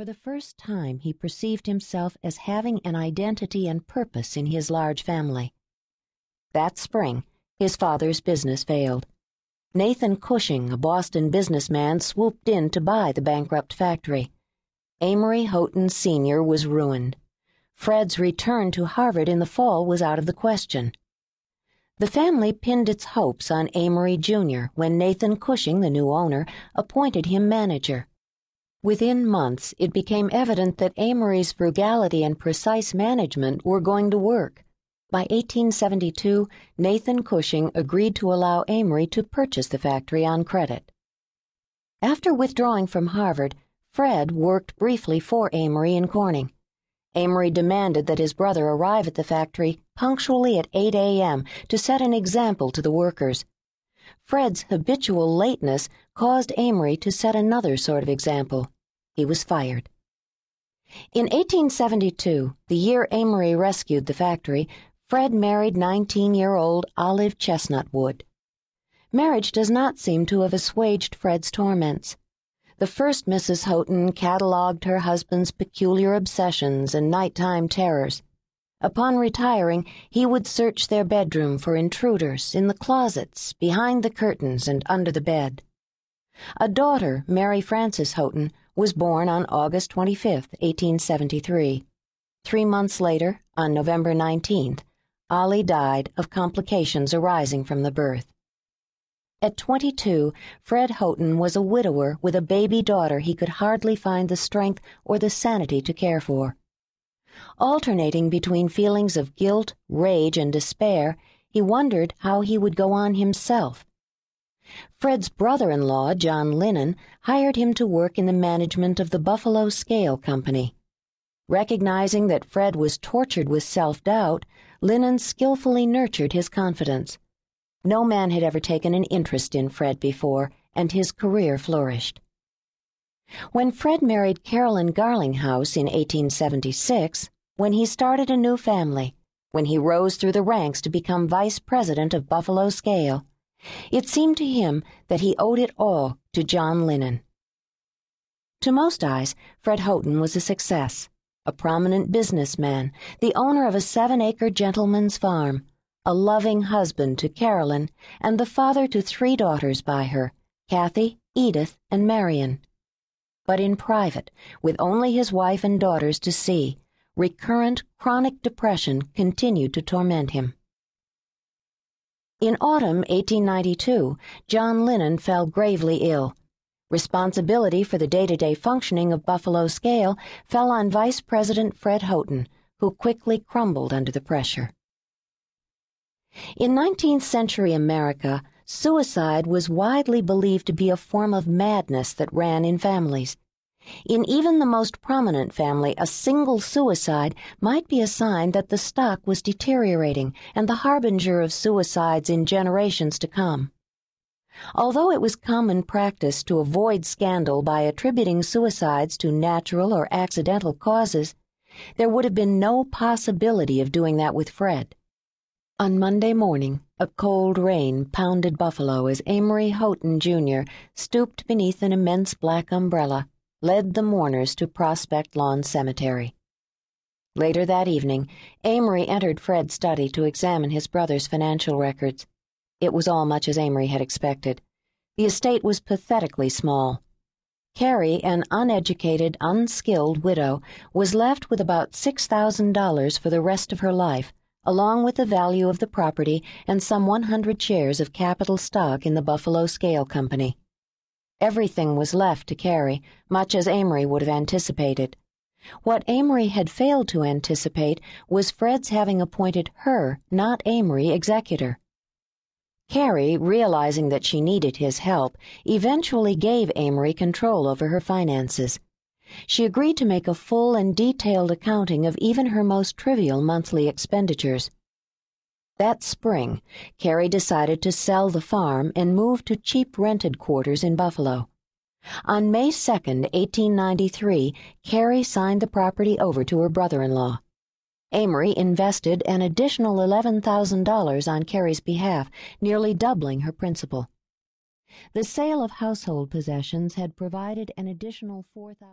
For the first time, he perceived himself as having an identity and purpose in his large family. That spring, his father's business failed. Nathan Cushing, a Boston businessman, swooped in to buy the bankrupt factory. Amory Houghton Sr. was ruined. Fred's return to Harvard in the fall was out of the question. The family pinned its hopes on Amory Jr. when Nathan Cushing, the new owner, appointed him manager. Within months, it became evident that Amory's frugality and precise management were going to work. By 1872, Nathan Cushing agreed to allow Amory to purchase the factory on credit. After withdrawing from Harvard, Fred worked briefly for Amory in Corning. Amory demanded that his brother arrive at the factory punctually at 8 a.m. to set an example to the workers. Fred's habitual lateness caused Amory to set another sort of example. He was fired. In 1872, the year Amory rescued the factory, Fred married 19 year old Olive Chestnut Wood. Marriage does not seem to have assuaged Fred's torments. The first Mrs. Houghton catalogued her husband's peculiar obsessions and nighttime terrors. Upon retiring, he would search their bedroom for intruders in the closets, behind the curtains, and under the bed. A daughter, Mary Frances Houghton, was born on August 25, 1873. Three months later, on November 19th, Ollie died of complications arising from the birth. At 22, Fred Houghton was a widower with a baby daughter he could hardly find the strength or the sanity to care for. Alternating between feelings of guilt, rage, and despair, he wondered how he would go on himself. Fred's brother in law, John Linnan, hired him to work in the management of the Buffalo Scale Company. Recognizing that Fred was tortured with self doubt, Linnan skillfully nurtured his confidence. No man had ever taken an interest in Fred before, and his career flourished. When Fred married Carolyn Garlinghouse in 1876, when he started a new family, when he rose through the ranks to become vice president of Buffalo Scale, it seemed to him that he owed it all to John Linnan. To most eyes, Fred Houghton was a success, a prominent businessman, the owner of a seven acre gentleman's farm a loving husband to Carolyn, and the father to three daughters by her Kathy, Edith, and Marion. But in private, with only his wife and daughters to see, recurrent chronic depression continued to torment him. In autumn 1892, John Linnan fell gravely ill. Responsibility for the day to day functioning of Buffalo Scale fell on Vice President Fred Houghton, who quickly crumbled under the pressure. In 19th century America, suicide was widely believed to be a form of madness that ran in families. In even the most prominent family, a single suicide might be a sign that the stock was deteriorating and the harbinger of suicides in generations to come. Although it was common practice to avoid scandal by attributing suicides to natural or accidental causes, there would have been no possibility of doing that with Fred. On Monday morning, a cold rain pounded Buffalo as Amory Houghton, Jr. stooped beneath an immense black umbrella, led the mourners to Prospect Lawn Cemetery. Later that evening, Amory entered Fred's study to examine his brother's financial records. It was all much as Amory had expected. The estate was pathetically small. Carrie, an uneducated, unskilled widow, was left with about $6,000 for the rest of her life along with the value of the property and some 100 shares of capital stock in the Buffalo Scale Company. Everything was left to Carrie, much as Amory would have anticipated. What Amory had failed to anticipate was Fred's having appointed her, not Amory, executor. Carrie, realizing that she needed his help, eventually gave Amory control over her finances. She agreed to make a full and detailed accounting of even her most trivial monthly expenditures. That spring, Carrie decided to sell the farm and move to cheap rented quarters in Buffalo. On May 2, 1893, Carrie signed the property over to her brother in law. Amory invested an additional $11,000 on Carrie's behalf, nearly doubling her principal. The sale of household possessions had provided an additional $4,000.